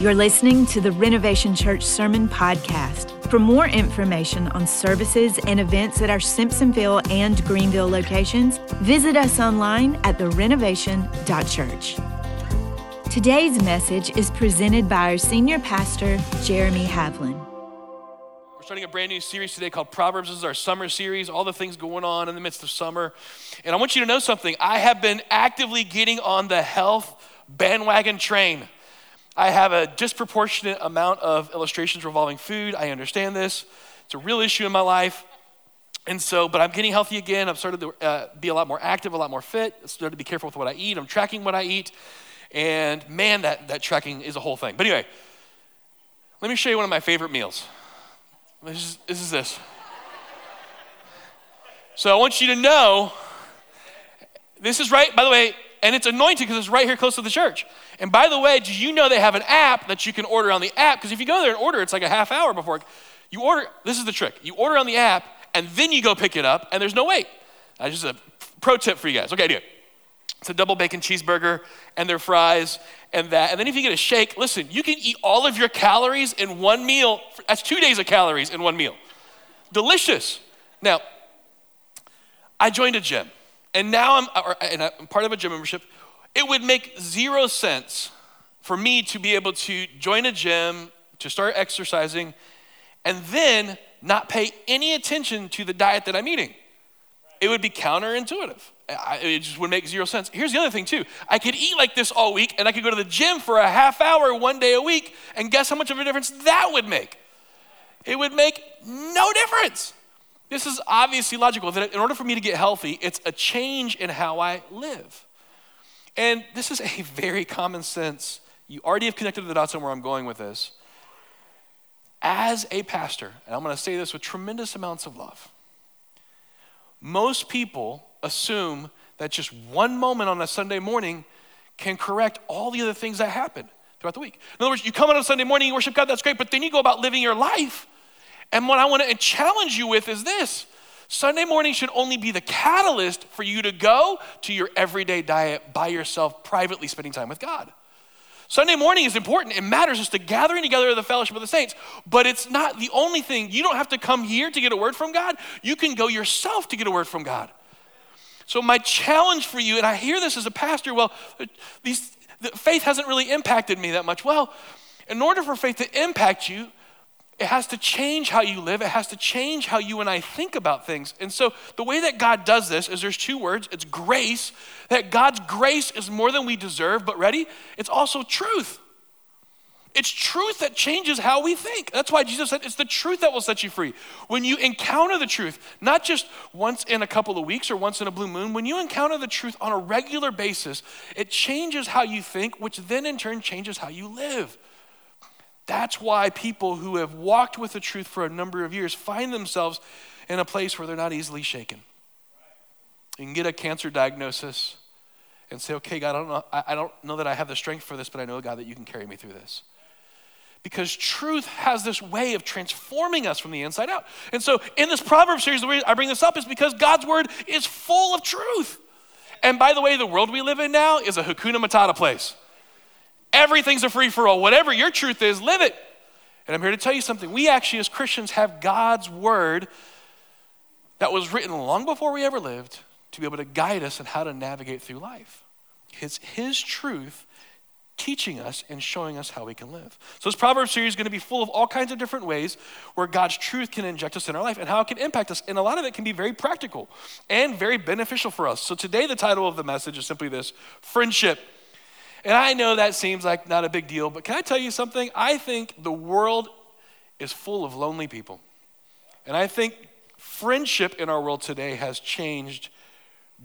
You're listening to the Renovation Church Sermon Podcast. For more information on services and events at our Simpsonville and Greenville locations, visit us online at therenovation.church. Today's message is presented by our senior pastor, Jeremy Havlin. We're starting a brand new series today called Proverbs. This is our summer series, all the things going on in the midst of summer. And I want you to know something. I have been actively getting on the health bandwagon train. I have a disproportionate amount of illustrations revolving food. I understand this. It's a real issue in my life. And so, but I'm getting healthy again. I've started to uh, be a lot more active, a lot more fit. I've started to be careful with what I eat. I'm tracking what I eat. And man, that, that tracking is a whole thing. But anyway, let me show you one of my favorite meals. This is this. Is this. So I want you to know this is right, by the way, and it's anointed because it's right here close to the church. And by the way, do you know they have an app that you can order on the app? Because if you go there and order, it's like a half hour before you order. This is the trick. You order on the app, and then you go pick it up, and there's no wait. That's just a pro tip for you guys. Okay, do it. It's a double bacon cheeseburger and their fries and that. And then if you get a shake, listen, you can eat all of your calories in one meal. That's two days of calories in one meal. Delicious. Now, I joined a gym. And now I'm, or, and I'm part of a gym membership. It would make zero sense for me to be able to join a gym, to start exercising, and then not pay any attention to the diet that I'm eating. It would be counterintuitive. It just would make zero sense. Here's the other thing, too. I could eat like this all week, and I could go to the gym for a half hour one day a week, and guess how much of a difference that would make? It would make no difference. This is obviously logical that in order for me to get healthy, it's a change in how I live. And this is a very common sense. You already have connected the dots on where I'm going with this. As a pastor, and I'm going to say this with tremendous amounts of love, most people assume that just one moment on a Sunday morning can correct all the other things that happen throughout the week. In other words, you come on a Sunday morning, you worship God, that's great, but then you go about living your life and what I want to challenge you with is this Sunday morning should only be the catalyst for you to go to your everyday diet by yourself, privately spending time with God. Sunday morning is important. It matters. It's the gathering together of the fellowship of the saints. But it's not the only thing. You don't have to come here to get a word from God. You can go yourself to get a word from God. So, my challenge for you, and I hear this as a pastor, well, these, the faith hasn't really impacted me that much. Well, in order for faith to impact you, it has to change how you live. It has to change how you and I think about things. And so, the way that God does this is there's two words it's grace, that God's grace is more than we deserve, but ready? It's also truth. It's truth that changes how we think. That's why Jesus said it's the truth that will set you free. When you encounter the truth, not just once in a couple of weeks or once in a blue moon, when you encounter the truth on a regular basis, it changes how you think, which then in turn changes how you live. That's why people who have walked with the truth for a number of years find themselves in a place where they're not easily shaken. You can get a cancer diagnosis and say, okay, God, I don't, know, I don't know that I have the strength for this, but I know, God, that you can carry me through this. Because truth has this way of transforming us from the inside out. And so in this Proverbs series, the reason I bring this up is because God's word is full of truth. And by the way, the world we live in now is a Hakuna Matata place. Everything's a free for all. Whatever your truth is, live it. And I'm here to tell you something. We actually, as Christians, have God's word that was written long before we ever lived to be able to guide us in how to navigate through life. It's His truth teaching us and showing us how we can live. So, this Proverbs series is going to be full of all kinds of different ways where God's truth can inject us in our life and how it can impact us. And a lot of it can be very practical and very beneficial for us. So, today, the title of the message is simply this Friendship. And I know that seems like not a big deal, but can I tell you something? I think the world is full of lonely people. And I think friendship in our world today has changed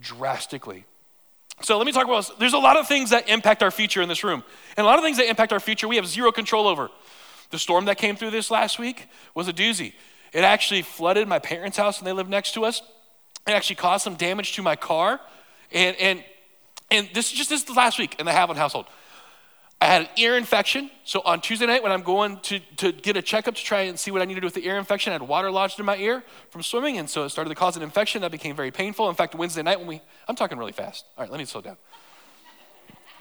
drastically. So let me talk about. There's a lot of things that impact our future in this room. And a lot of things that impact our future we have zero control over. The storm that came through this last week was a doozy. It actually flooded my parents' house and they live next to us. It actually caused some damage to my car. And, and and this is just this is the last week in the Havlin household. I had an ear infection. So on Tuesday night, when I'm going to, to get a checkup to try and see what I need to do with the ear infection, I had water lodged in my ear from swimming. And so it started to cause an infection that became very painful. In fact, Wednesday night, when we, I'm talking really fast. All right, let me slow down.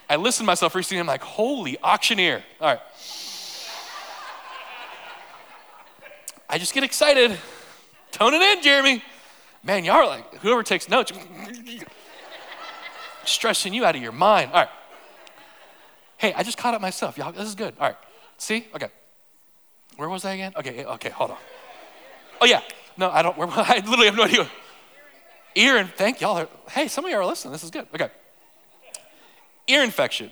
I listened to myself recently. I'm like, holy auctioneer. All right. I just get excited. Tone it in, Jeremy. Man, y'all are like, whoever takes notes stressing you out of your mind. All right. Hey, I just caught up myself. Y'all, this is good. All right. See? Okay. Where was I again? Okay, okay, hold on. Oh, yeah. No, I don't. Where, I literally have no idea. Ear and thank y'all. Are, hey, some of y'all are listening. This is good. Okay. Ear infection.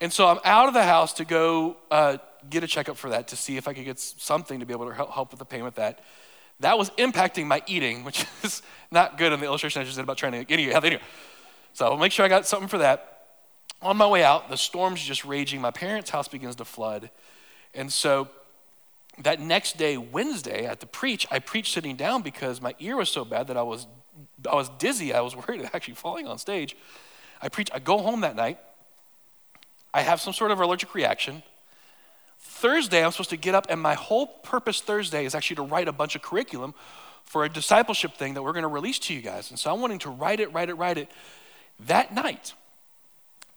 And so I'm out of the house to go uh, get a checkup for that to see if I could get something to be able to help with the pain with that. That was impacting my eating, which is not good in the illustration I just did about trying to get any. Anyway, so I'll make sure I got something for that. On my way out, the storm's just raging. My parents' house begins to flood. And so that next day, Wednesday, at the preach, I preached sitting down because my ear was so bad that I was, I was dizzy. I was worried of actually falling on stage. I preach, I go home that night. I have some sort of allergic reaction. Thursday, I'm supposed to get up, and my whole purpose Thursday is actually to write a bunch of curriculum for a discipleship thing that we're going to release to you guys. And so I'm wanting to write it, write it, write it. That night,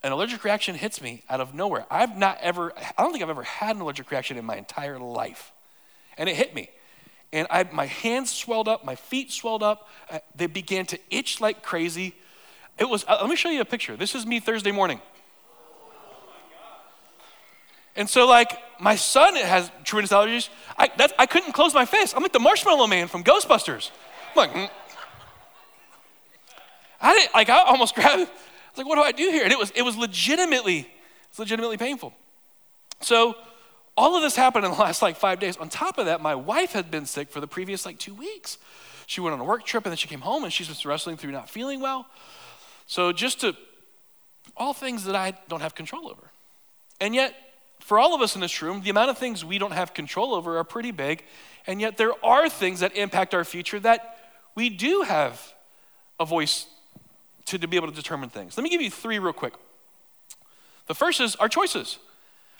an allergic reaction hits me out of nowhere. I've not ever, I don't think I've ever had an allergic reaction in my entire life. And it hit me. And I, my hands swelled up, my feet swelled up, uh, they began to itch like crazy. It was, uh, let me show you a picture. This is me Thursday morning. And so, like, my son has tremendous allergies. I, I couldn't close my face. I'm like the marshmallow man from Ghostbusters. I'm like, mm. I didn't, like, I almost grabbed it. was like, what do I do here? And it was, it was legitimately, it was legitimately painful. So all of this happened in the last like five days. On top of that, my wife had been sick for the previous like two weeks. She went on a work trip and then she came home and she's been wrestling through not feeling well. So just to all things that I don't have control over. And yet, for all of us in this room, the amount of things we don't have control over are pretty big. And yet, there are things that impact our future that we do have a voice to, to be able to determine things. Let me give you three real quick. The first is our choices.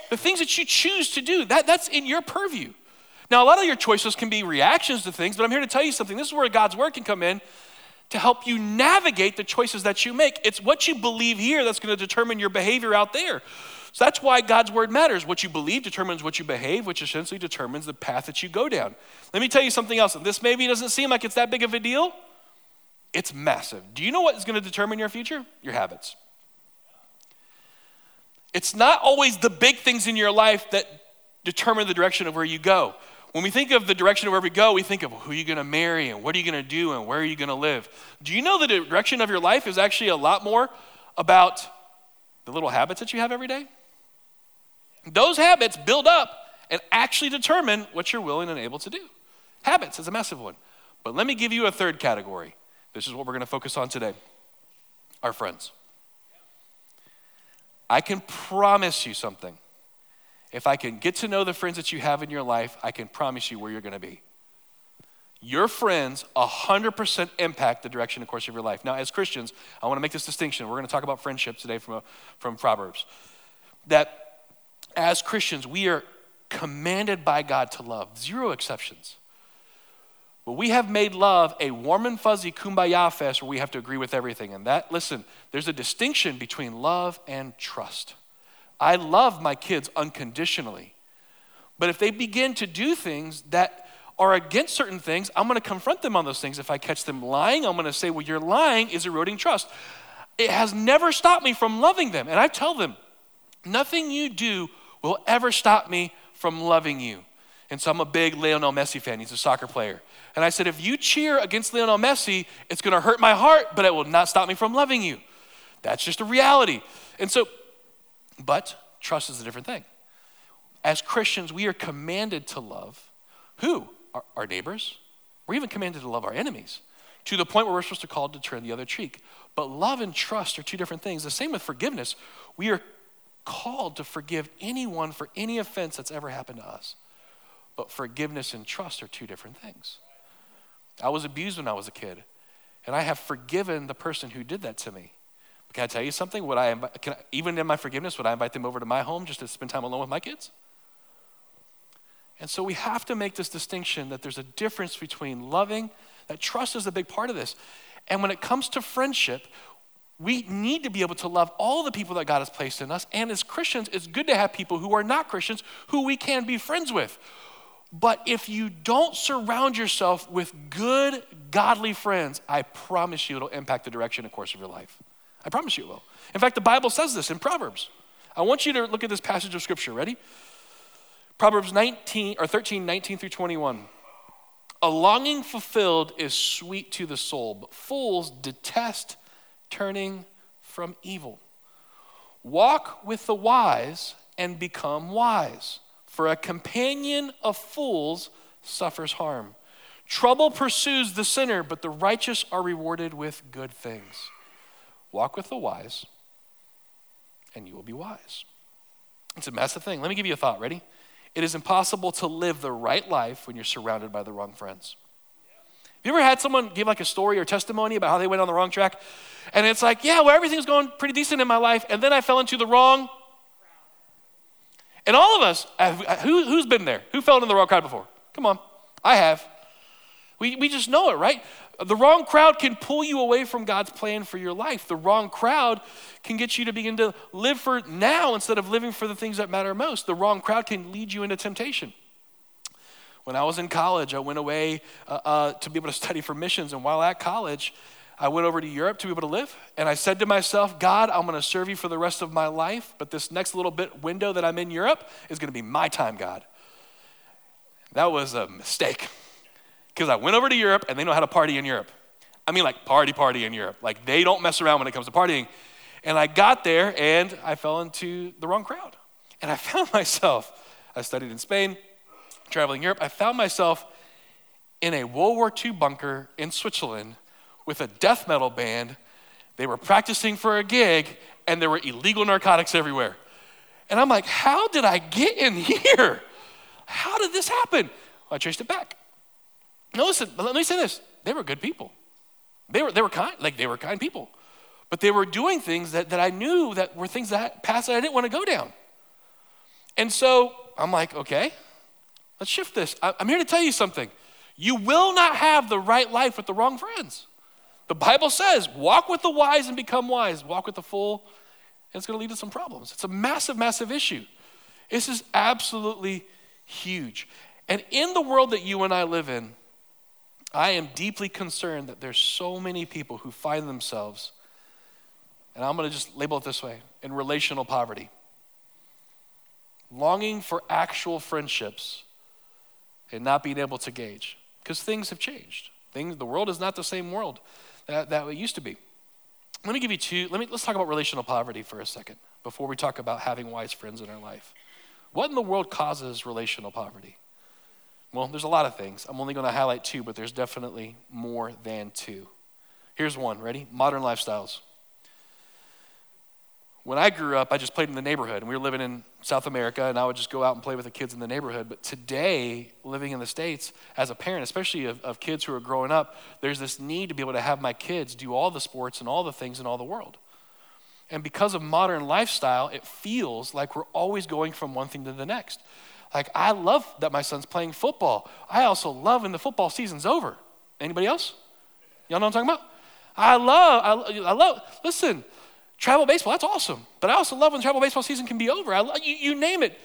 The things that you choose to do, that, that's in your purview. Now, a lot of your choices can be reactions to things, but I'm here to tell you something. This is where God's word can come in to help you navigate the choices that you make. It's what you believe here that's going to determine your behavior out there. So that's why God's word matters. What you believe determines what you behave, which essentially determines the path that you go down. Let me tell you something else. This maybe doesn't seem like it's that big of a deal. It's massive. Do you know what is going to determine your future? Your habits. It's not always the big things in your life that determine the direction of where you go. When we think of the direction of where we go, we think of who are you going to marry and what are you going to do and where are you going to live. Do you know the direction of your life is actually a lot more about the little habits that you have every day? Those habits build up and actually determine what you're willing and able to do. Habits is a massive one. But let me give you a third category this is what we're going to focus on today our friends. I can promise you something. If I can get to know the friends that you have in your life, I can promise you where you're going to be. Your friends 100% impact the direction and course of your life. Now, as Christians, I want to make this distinction. We're going to talk about friendship today from, a, from Proverbs. That as Christians, we are commanded by God to love, zero exceptions. But we have made love a warm and fuzzy kumbaya fest where we have to agree with everything. And that, listen, there's a distinction between love and trust. I love my kids unconditionally. But if they begin to do things that are against certain things, I'm going to confront them on those things. If I catch them lying, I'm going to say, well, you're lying is eroding trust. It has never stopped me from loving them. And I tell them, nothing you do will ever stop me from loving you. And so I'm a big Lionel Messi fan. He's a soccer player. And I said, if you cheer against Lionel Messi, it's going to hurt my heart, but it will not stop me from loving you. That's just a reality. And so, but trust is a different thing. As Christians, we are commanded to love who? Our, our neighbors. We're even commanded to love our enemies to the point where we're supposed to call to turn the other cheek. But love and trust are two different things. The same with forgiveness. We are called to forgive anyone for any offense that's ever happened to us. But forgiveness and trust are two different things. I was abused when I was a kid, and I have forgiven the person who did that to me. Can I tell you something? Would I, can I, even in my forgiveness, would I invite them over to my home just to spend time alone with my kids? And so we have to make this distinction that there's a difference between loving, that trust is a big part of this. And when it comes to friendship, we need to be able to love all the people that God has placed in us. And as Christians, it's good to have people who are not Christians who we can be friends with. But if you don't surround yourself with good, godly friends, I promise you it'll impact the direction and course of your life. I promise you it will. In fact, the Bible says this in Proverbs. I want you to look at this passage of scripture. Ready? Proverbs 19 or 13, 19 through 21. A longing fulfilled is sweet to the soul, but fools detest turning from evil. Walk with the wise and become wise, for a companion of fools suffers harm. Trouble pursues the sinner, but the righteous are rewarded with good things. Walk with the wise, and you will be wise. It's a massive thing. Let me give you a thought. Ready? It is impossible to live the right life when you're surrounded by the wrong friends. Have you ever had someone give like a story or testimony about how they went on the wrong track? And it's like, yeah, well, everything's going pretty decent in my life, and then I fell into the wrong. And all of us, who, who's been there? Who fell into the wrong crowd before? Come on, I have. We, we just know it, right? The wrong crowd can pull you away from God's plan for your life. The wrong crowd can get you to begin to live for now instead of living for the things that matter most. The wrong crowd can lead you into temptation. When I was in college, I went away uh, uh, to be able to study for missions. And while at college, I went over to Europe to be able to live. And I said to myself, God, I'm going to serve you for the rest of my life. But this next little bit window that I'm in Europe is going to be my time, God. That was a mistake because I went over to Europe and they know how to party in Europe. I mean, like party, party in Europe. Like they don't mess around when it comes to partying. And I got there and I fell into the wrong crowd. And I found myself, I studied in Spain, traveling Europe, I found myself in a World War II bunker in Switzerland with a death metal band. They were practicing for a gig and there were illegal narcotics everywhere. And I'm like, how did I get in here? How did this happen? I traced it back. Now listen, let me say this. They were good people. They were, they were kind, like they were kind people. But they were doing things that, that I knew that were things that past that I didn't want to go down. And so I'm like, okay, let's shift this. I'm here to tell you something. You will not have the right life with the wrong friends. The Bible says, walk with the wise and become wise. Walk with the fool, and it's going to lead to some problems. It's a massive, massive issue. This is absolutely huge. And in the world that you and I live in, I am deeply concerned that there's so many people who find themselves, and I'm going to just label it this way, in relational poverty. Longing for actual friendships and not being able to gauge because things have changed. Things, the world is not the same world that, that it used to be. Let me give you two, let me, let's talk about relational poverty for a second before we talk about having wise friends in our life. What in the world causes relational poverty? Well, there's a lot of things. I'm only going to highlight two, but there's definitely more than two. Here's one. Ready? Modern lifestyles. When I grew up, I just played in the neighborhood, and we were living in South America, and I would just go out and play with the kids in the neighborhood. But today, living in the States, as a parent, especially of, of kids who are growing up, there's this need to be able to have my kids do all the sports and all the things in all the world. And because of modern lifestyle, it feels like we're always going from one thing to the next. Like, I love that my son's playing football. I also love when the football season's over. Anybody else? Y'all know what I'm talking about? I love, I, I love, listen, travel baseball, that's awesome. But I also love when travel baseball season can be over. I you, you name it.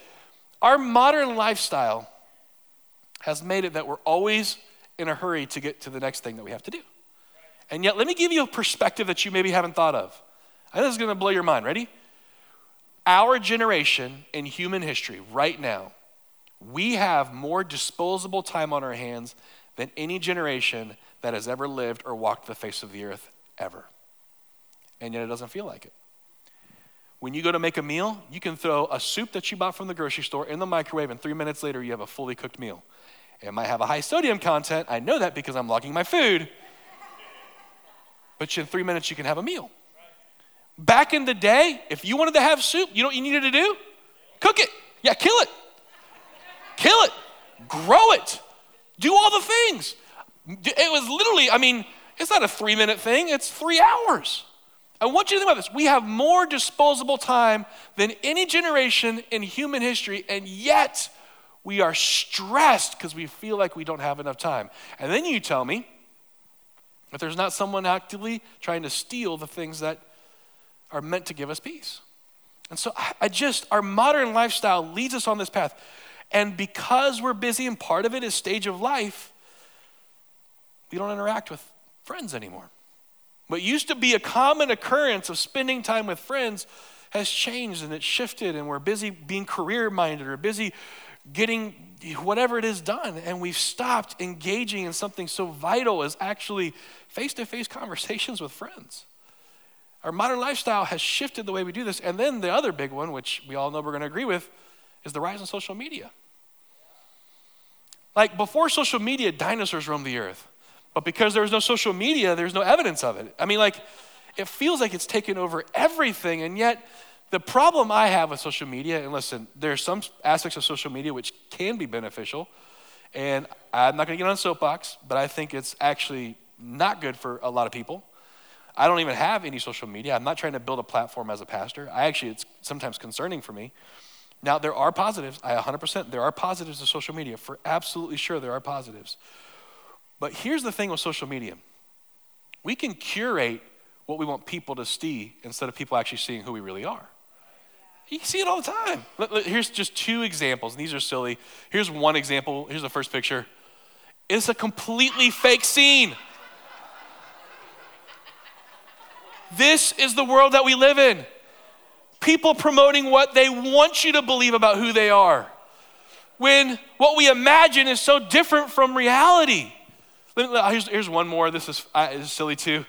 Our modern lifestyle has made it that we're always in a hurry to get to the next thing that we have to do. And yet, let me give you a perspective that you maybe haven't thought of. I know this is going to blow your mind. Ready? Our generation in human history right now we have more disposable time on our hands than any generation that has ever lived or walked the face of the earth ever. And yet it doesn't feel like it. When you go to make a meal, you can throw a soup that you bought from the grocery store in the microwave, and three minutes later, you have a fully cooked meal. It might have a high sodium content. I know that because I'm logging my food. But in three minutes, you can have a meal. Back in the day, if you wanted to have soup, you know what you needed to do? Cook it. Yeah, kill it kill it, grow it, do all the things. It was literally, I mean, it's not a three minute thing, it's three hours. I want you to think about this. We have more disposable time than any generation in human history, and yet we are stressed because we feel like we don't have enough time. And then you tell me that there's not someone actively trying to steal the things that are meant to give us peace. And so I just, our modern lifestyle leads us on this path. And because we're busy and part of it is stage of life, we don't interact with friends anymore. What used to be a common occurrence of spending time with friends has changed and it's shifted, and we're busy being career minded or busy getting whatever it is done. And we've stopped engaging in something so vital as actually face to face conversations with friends. Our modern lifestyle has shifted the way we do this. And then the other big one, which we all know we're going to agree with, is the rise in social media. Like before social media, dinosaurs roamed the earth. But because there was no social media, there's no evidence of it. I mean, like, it feels like it's taken over everything, and yet the problem I have with social media, and listen, there are some aspects of social media which can be beneficial, and I'm not going to get on a soapbox, but I think it's actually not good for a lot of people. I don't even have any social media. I'm not trying to build a platform as a pastor. I actually, it's sometimes concerning for me. Now, there are positives. I 100%, there are positives to social media. For absolutely sure, there are positives. But here's the thing with social media we can curate what we want people to see instead of people actually seeing who we really are. You see it all the time. Here's just two examples, and these are silly. Here's one example. Here's the first picture. It's a completely fake scene. This is the world that we live in. People promoting what they want you to believe about who they are. When what we imagine is so different from reality. Here's, here's one more. This is, uh, this is silly too.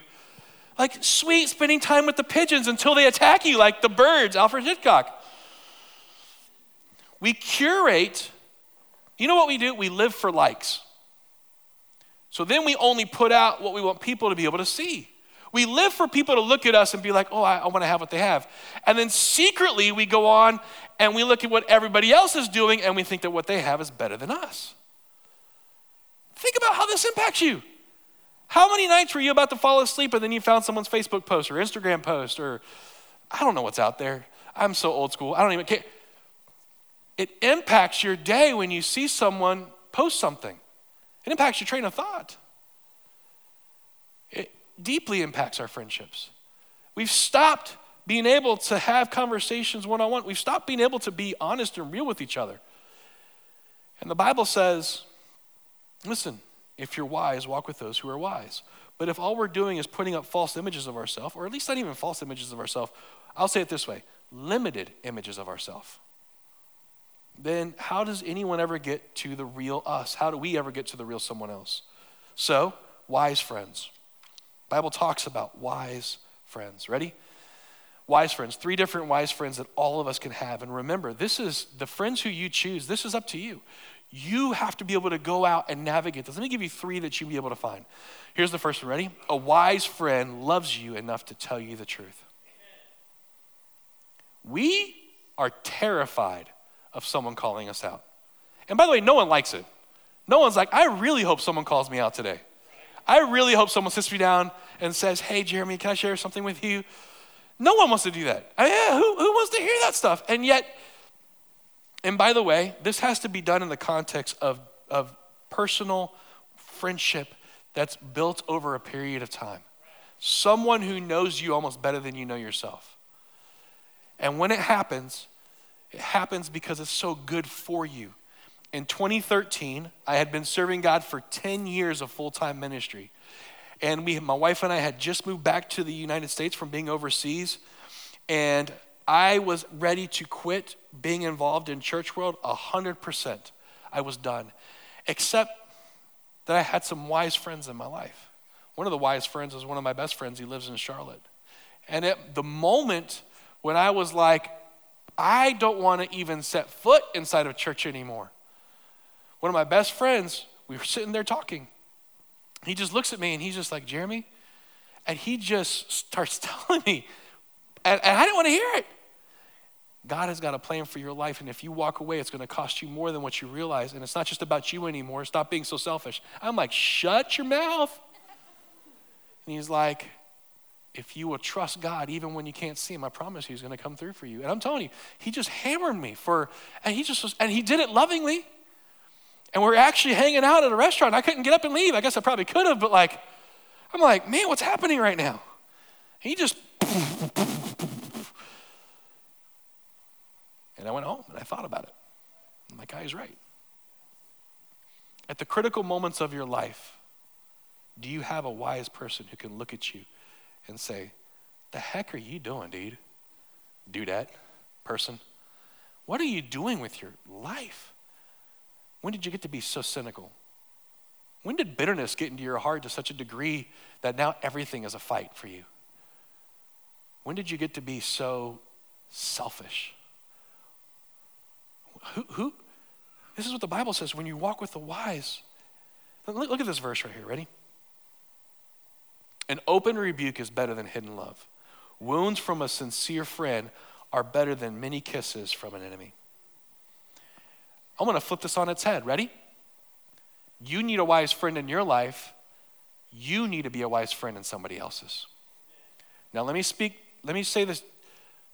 Like, sweet, spending time with the pigeons until they attack you, like the birds, Alfred Hitchcock. We curate, you know what we do? We live for likes. So then we only put out what we want people to be able to see. We live for people to look at us and be like, oh, I, I want to have what they have. And then secretly we go on and we look at what everybody else is doing and we think that what they have is better than us. Think about how this impacts you. How many nights were you about to fall asleep and then you found someone's Facebook post or Instagram post or I don't know what's out there. I'm so old school. I don't even care. It impacts your day when you see someone post something. It impacts your train of thought. It deeply impacts our friendships. We've stopped being able to have conversations one on one. We've stopped being able to be honest and real with each other. And the Bible says, listen, if you're wise, walk with those who are wise. But if all we're doing is putting up false images of ourselves, or at least not even false images of ourselves, I'll say it this way limited images of ourselves, then how does anyone ever get to the real us? How do we ever get to the real someone else? So, wise friends. Bible talks about wise friends. Ready? Wise friends, three different wise friends that all of us can have. And remember, this is the friends who you choose, this is up to you. You have to be able to go out and navigate this. Let me give you three that you'll be able to find. Here's the first one. Ready? A wise friend loves you enough to tell you the truth. We are terrified of someone calling us out. And by the way, no one likes it. No one's like, I really hope someone calls me out today. I really hope someone sits me down and says, Hey, Jeremy, can I share something with you? No one wants to do that. I mean, yeah, who, who wants to hear that stuff? And yet, and by the way, this has to be done in the context of, of personal friendship that's built over a period of time. Someone who knows you almost better than you know yourself. And when it happens, it happens because it's so good for you. In 2013, I had been serving God for 10 years of full time ministry. And we, my wife and I had just moved back to the United States from being overseas. And I was ready to quit being involved in church world 100%. I was done. Except that I had some wise friends in my life. One of the wise friends is one of my best friends. He lives in Charlotte. And at the moment when I was like, I don't want to even set foot inside of church anymore. One of my best friends, we were sitting there talking. He just looks at me and he's just like, Jeremy? And he just starts telling me, and, and I didn't want to hear it. God has got a plan for your life, and if you walk away, it's going to cost you more than what you realize. And it's not just about you anymore. Stop being so selfish. I'm like, shut your mouth. And he's like, if you will trust God, even when you can't see Him, I promise He's going to come through for you. And I'm telling you, He just hammered me for, and He just was, and He did it lovingly. And we're actually hanging out at a restaurant. I couldn't get up and leave. I guess I probably could have, but like, I'm like, man, what's happening right now? He just and I went home and I thought about it. And that guy is right. At the critical moments of your life, do you have a wise person who can look at you and say, The heck are you doing, dude? Do that, person. What are you doing with your life? When did you get to be so cynical? When did bitterness get into your heart to such a degree that now everything is a fight for you? When did you get to be so selfish? Who, who, this is what the Bible says when you walk with the wise. Look, look at this verse right here. Ready? An open rebuke is better than hidden love. Wounds from a sincere friend are better than many kisses from an enemy. I'm going to flip this on its head. Ready? You need a wise friend in your life. You need to be a wise friend in somebody else's. Now, let me speak, let me say this.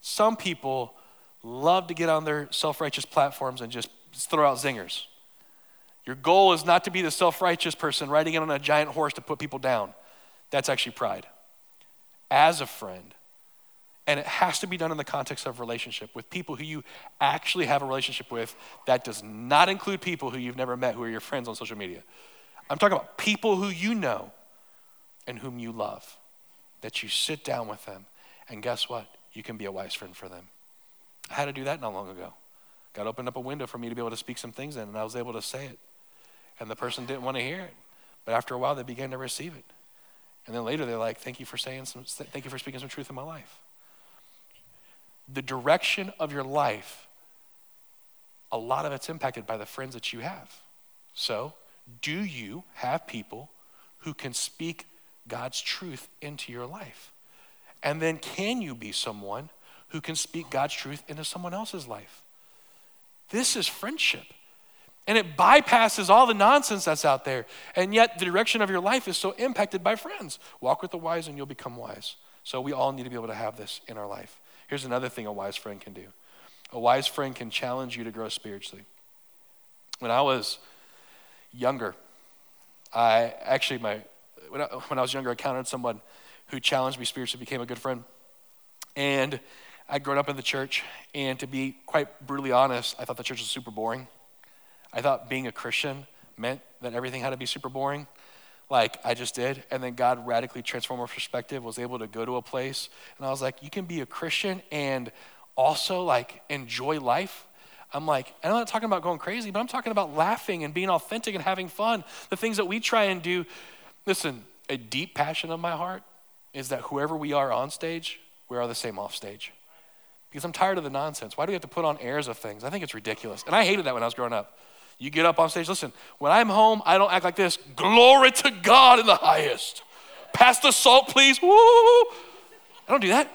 Some people love to get on their self righteous platforms and just throw out zingers. Your goal is not to be the self righteous person riding in on a giant horse to put people down. That's actually pride. As a friend, and it has to be done in the context of relationship with people who you actually have a relationship with. That does not include people who you've never met who are your friends on social media. I'm talking about people who you know and whom you love, that you sit down with them, and guess what? You can be a wise friend for them. I had to do that not long ago. God opened up a window for me to be able to speak some things in, and I was able to say it. And the person didn't want to hear it. But after a while, they began to receive it. And then later, they're like, thank you for saying some, thank you for speaking some truth in my life. The direction of your life, a lot of it's impacted by the friends that you have. So, do you have people who can speak God's truth into your life? And then, can you be someone who can speak God's truth into someone else's life? This is friendship. And it bypasses all the nonsense that's out there. And yet, the direction of your life is so impacted by friends. Walk with the wise, and you'll become wise. So, we all need to be able to have this in our life. Here's another thing a wise friend can do a wise friend can challenge you to grow spiritually. When I was younger, I actually, my, when I, when I was younger, I encountered someone who challenged me spiritually, became a good friend. And I'd grown up in the church, and to be quite brutally honest, I thought the church was super boring. I thought being a Christian meant that everything had to be super boring, like I just did. And then God radically transformed my perspective, was able to go to a place, and I was like, you can be a Christian and also like enjoy life. I'm like, I'm not talking about going crazy, but I'm talking about laughing and being authentic and having fun. The things that we try and do. Listen, a deep passion of my heart is that whoever we are on stage, we are the same off stage because I'm tired of the nonsense. Why do we have to put on airs of things? I think it's ridiculous. And I hated that when I was growing up. You get up on stage, listen, when I'm home, I don't act like this. Glory to God in the highest. Pass the salt, please. Woo! I don't do that.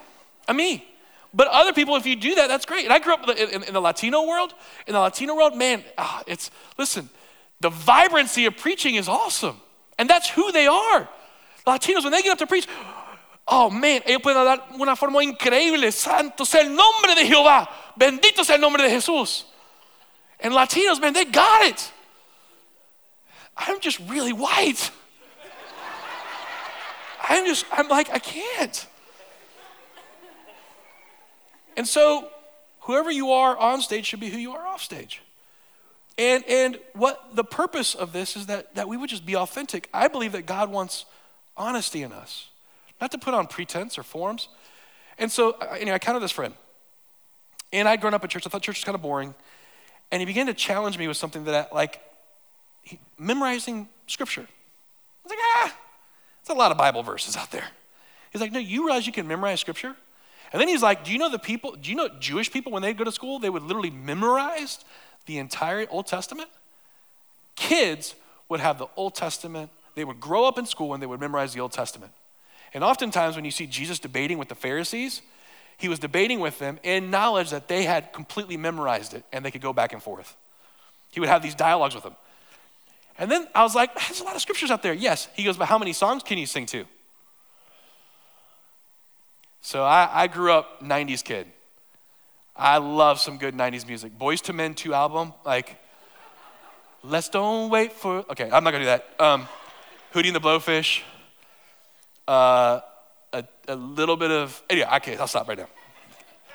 I'm me. But other people, if you do that, that's great. And I grew up in, in, in the Latino world. In the Latino world, man, ah, it's, listen, the vibrancy of preaching is awesome. And that's who they are. Latinos, when they get up to preach, Oh, man, ellos pueden dar una forma increíble. Santo sea el nombre de Jehová. Bendito sea el nombre de Jesús. And Latinos, man, they got it. I'm just really white. I'm just, I'm like, I can't. And so, whoever you are on stage should be who you are off stage. And, and what the purpose of this is that, that we would just be authentic. I believe that God wants honesty in us not to put on pretense or forms. And so, anyway, I counted this friend. And I'd grown up at church. I thought church was kind of boring. And he began to challenge me with something that, I, like, he, memorizing scripture. I was like, ah, there's a lot of Bible verses out there. He's like, no, you realize you can memorize scripture? And then he's like, do you know the people, do you know Jewish people, when they go to school, they would literally memorize the entire Old Testament? Kids would have the Old Testament, they would grow up in school and they would memorize the Old Testament. And oftentimes, when you see Jesus debating with the Pharisees, he was debating with them in knowledge that they had completely memorized it and they could go back and forth. He would have these dialogues with them. And then I was like, there's a lot of scriptures out there. Yes. He goes, but how many songs can you sing to? So I, I grew up 90s kid. I love some good 90s music. Boyz II Men 2 album, like, let's don't wait for, okay, I'm not gonna do that. Um, Hootie and the Blowfish uh, a, a little bit of, anyway, okay, I'll stop right now.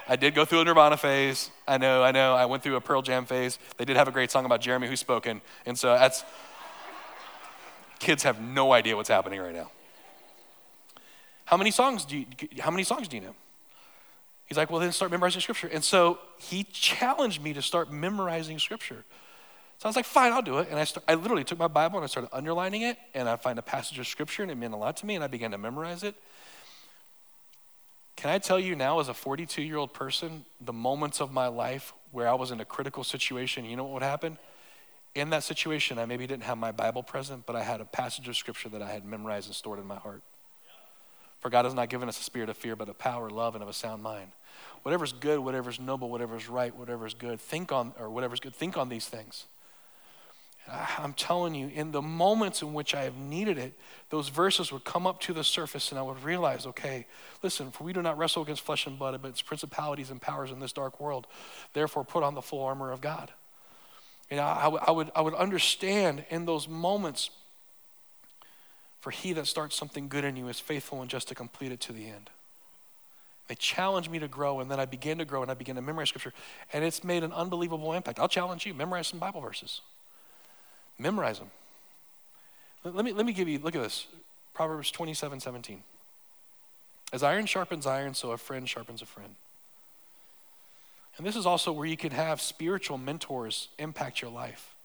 I did go through a Nirvana phase. I know, I know. I went through a Pearl Jam phase. They did have a great song about Jeremy who's spoken. And so that's, kids have no idea what's happening right now. How many songs do you, how many songs do you know? He's like, well, then start memorizing scripture. And so he challenged me to start memorizing scripture. So I was like, fine, I'll do it. And I, start, I literally took my Bible and I started underlining it, and I find a passage of scripture, and it meant a lot to me, and I began to memorize it. Can I tell you now, as a 42 year old person, the moments of my life where I was in a critical situation, you know what would happen? In that situation, I maybe didn't have my Bible present, but I had a passage of scripture that I had memorized and stored in my heart. For God has not given us a spirit of fear, but of power, love, and of a sound mind. Whatever's good, whatever's noble, whatever's right, whatever's good, think on, or whatever's good, think on these things. Ah, I'm telling you, in the moments in which I have needed it, those verses would come up to the surface and I would realize, okay, listen, for we do not wrestle against flesh and blood, but it's principalities and powers in this dark world. Therefore, put on the full armor of God. Know, I, I, would, I would understand in those moments for he that starts something good in you is faithful and just to complete it to the end. They challenged me to grow, and then I began to grow, and I began to memorize scripture, and it's made an unbelievable impact. I'll challenge you memorize some Bible verses, memorize them. Let me, let me give you, look at this Proverbs 27 17. As iron sharpens iron, so a friend sharpens a friend. And this is also where you can have spiritual mentors impact your life.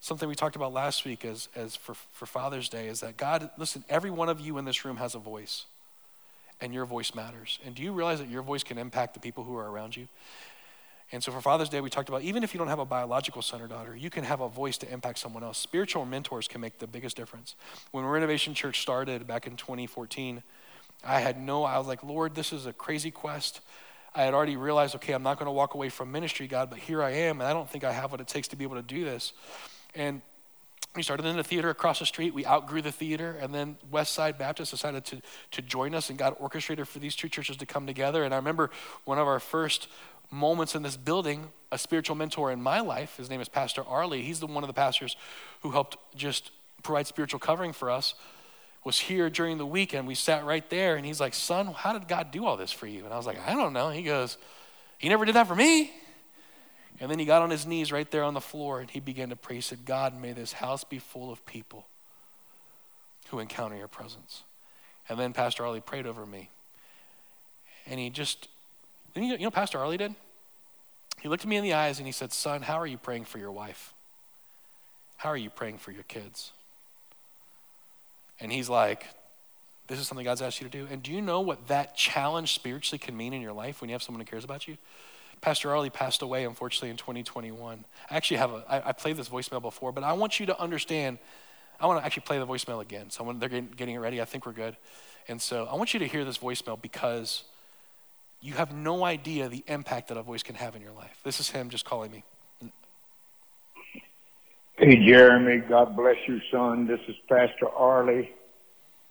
Something we talked about last week as, as for, for Father's Day is that God, listen, every one of you in this room has a voice, and your voice matters. And do you realize that your voice can impact the people who are around you? And so for Father's Day, we talked about even if you don't have a biological son or daughter, you can have a voice to impact someone else. Spiritual mentors can make the biggest difference. When Renovation Church started back in 2014, I had no, I was like, Lord, this is a crazy quest. I had already realized, okay, I'm not going to walk away from ministry, God, but here I am, and I don't think I have what it takes to be able to do this. And we started in the theater across the street. We outgrew the theater, and then Westside Baptist decided to, to join us, and God orchestrated for these two churches to come together. And I remember one of our first moments in this building, a spiritual mentor in my life, his name is Pastor Arlie. He's the one of the pastors who helped just provide spiritual covering for us. Was here during the week, and we sat right there, and he's like, "Son, how did God do all this for you?" And I was like, "I don't know." He goes, "He never did that for me." And then he got on his knees right there on the floor and he began to pray. He said, God, may this house be full of people who encounter your presence. And then Pastor Arlie prayed over me. And he just, you know, you know Pastor Arlie did? He looked at me in the eyes and he said, Son, how are you praying for your wife? How are you praying for your kids? And he's like, This is something God's asked you to do. And do you know what that challenge spiritually can mean in your life when you have someone who cares about you? Pastor Arlie passed away, unfortunately, in 2021. I actually have a, I, I played this voicemail before, but I want you to understand, I want to actually play the voicemail again. So when they're getting it ready, I think we're good. And so I want you to hear this voicemail because you have no idea the impact that a voice can have in your life. This is him just calling me. Hey, Jeremy, God bless you, son. This is Pastor Arlie.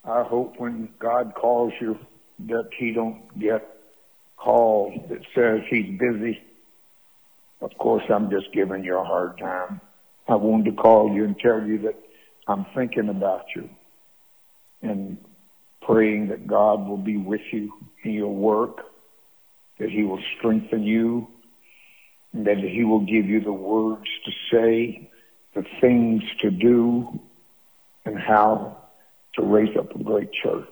I hope when God calls you that he don't get calls that says he's busy. Of course, I'm just giving you a hard time. I wanted to call you and tell you that I'm thinking about you and praying that God will be with you in your work, that he will strengthen you, and that he will give you the words to say, the things to do, and how to raise up a great church.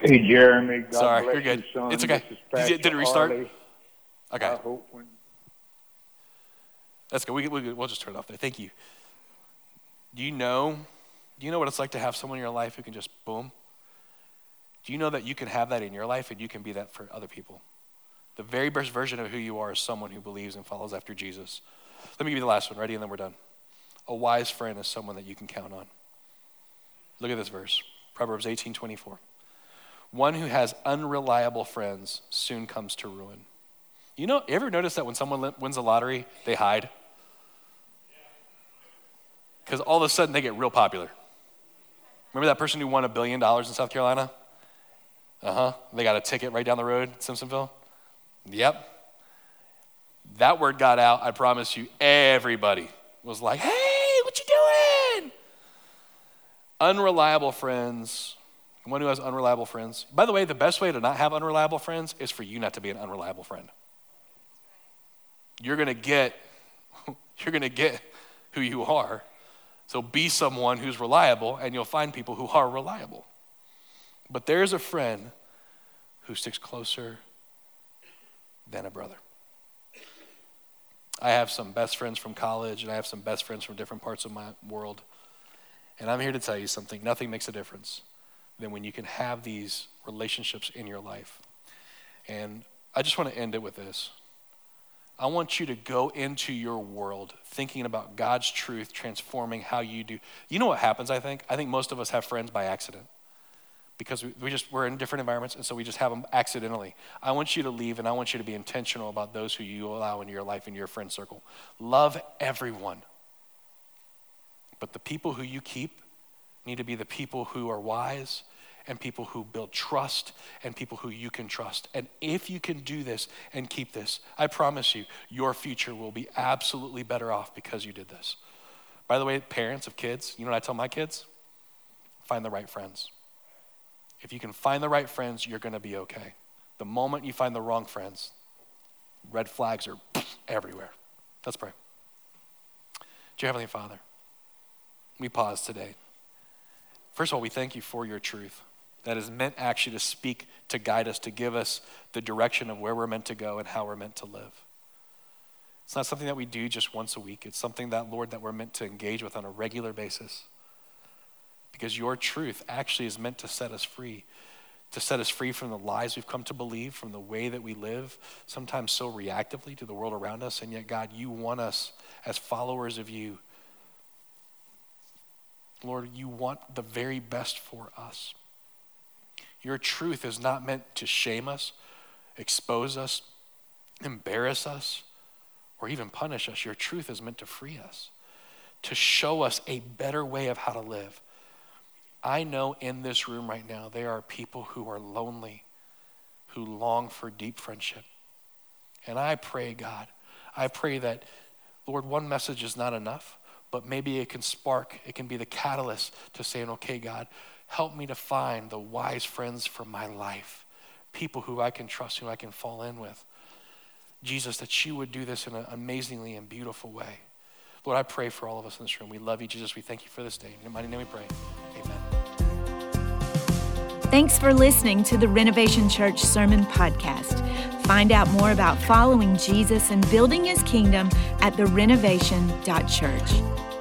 Hey, Jeremy. God Sorry, you're good. You, it's okay. Did it restart? Harley. Okay. When... That's good. We, we, we'll just turn it off there. Thank you. Do you know? Do you know what it's like to have someone in your life who can just boom? Do you know that you can have that in your life and you can be that for other people? The very best version of who you are is someone who believes and follows after Jesus. Let me give you the last one. Ready? And then we're done. A wise friend is someone that you can count on. Look at this verse Proverbs 18 24. One who has unreliable friends soon comes to ruin. You know, ever notice that when someone wins the lottery, they hide? Because all of a sudden they get real popular. Remember that person who won a billion dollars in South Carolina? Uh huh. They got a ticket right down the road, Simpsonville? Yep. That word got out, I promise you, everybody was like, hey, what you doing? Unreliable friends one who has unreliable friends. By the way, the best way to not have unreliable friends is for you not to be an unreliable friend. You're going to get you're going to get who you are. So be someone who's reliable and you'll find people who are reliable. But there's a friend who sticks closer than a brother. I have some best friends from college and I have some best friends from different parts of my world. And I'm here to tell you something nothing makes a difference than when you can have these relationships in your life. And I just want to end it with this. I want you to go into your world thinking about God's truth transforming how you do. You know what happens, I think? I think most of us have friends by accident because we, we just we're in different environments and so we just have them accidentally i want you to leave and i want you to be intentional about those who you allow into your life in your friend circle love everyone but the people who you keep need to be the people who are wise and people who build trust and people who you can trust. And if you can do this and keep this, I promise you, your future will be absolutely better off because you did this. By the way, parents of kids, you know what I tell my kids? Find the right friends. If you can find the right friends, you're going to be okay. The moment you find the wrong friends, red flags are everywhere. Let's pray. Dear Heavenly Father, we pause today. First of all, we thank you for your truth that is meant actually to speak, to guide us, to give us the direction of where we're meant to go and how we're meant to live. It's not something that we do just once a week. It's something that, Lord, that we're meant to engage with on a regular basis. Because your truth actually is meant to set us free, to set us free from the lies we've come to believe, from the way that we live, sometimes so reactively to the world around us. And yet, God, you want us as followers of you. Lord, you want the very best for us. Your truth is not meant to shame us, expose us, embarrass us, or even punish us. Your truth is meant to free us, to show us a better way of how to live. I know in this room right now, there are people who are lonely, who long for deep friendship. And I pray, God, I pray that, Lord, one message is not enough, but maybe it can spark, it can be the catalyst to saying, okay, God, help me to find the wise friends for my life, people who I can trust, who I can fall in with. Jesus, that you would do this in an amazingly and beautiful way. Lord, I pray for all of us in this room. We love you, Jesus. We thank you for this day. In your mighty name we pray. Amen. Thanks for listening to the Renovation Church Sermon Podcast. Find out more about following Jesus and building his kingdom at therenovation.church.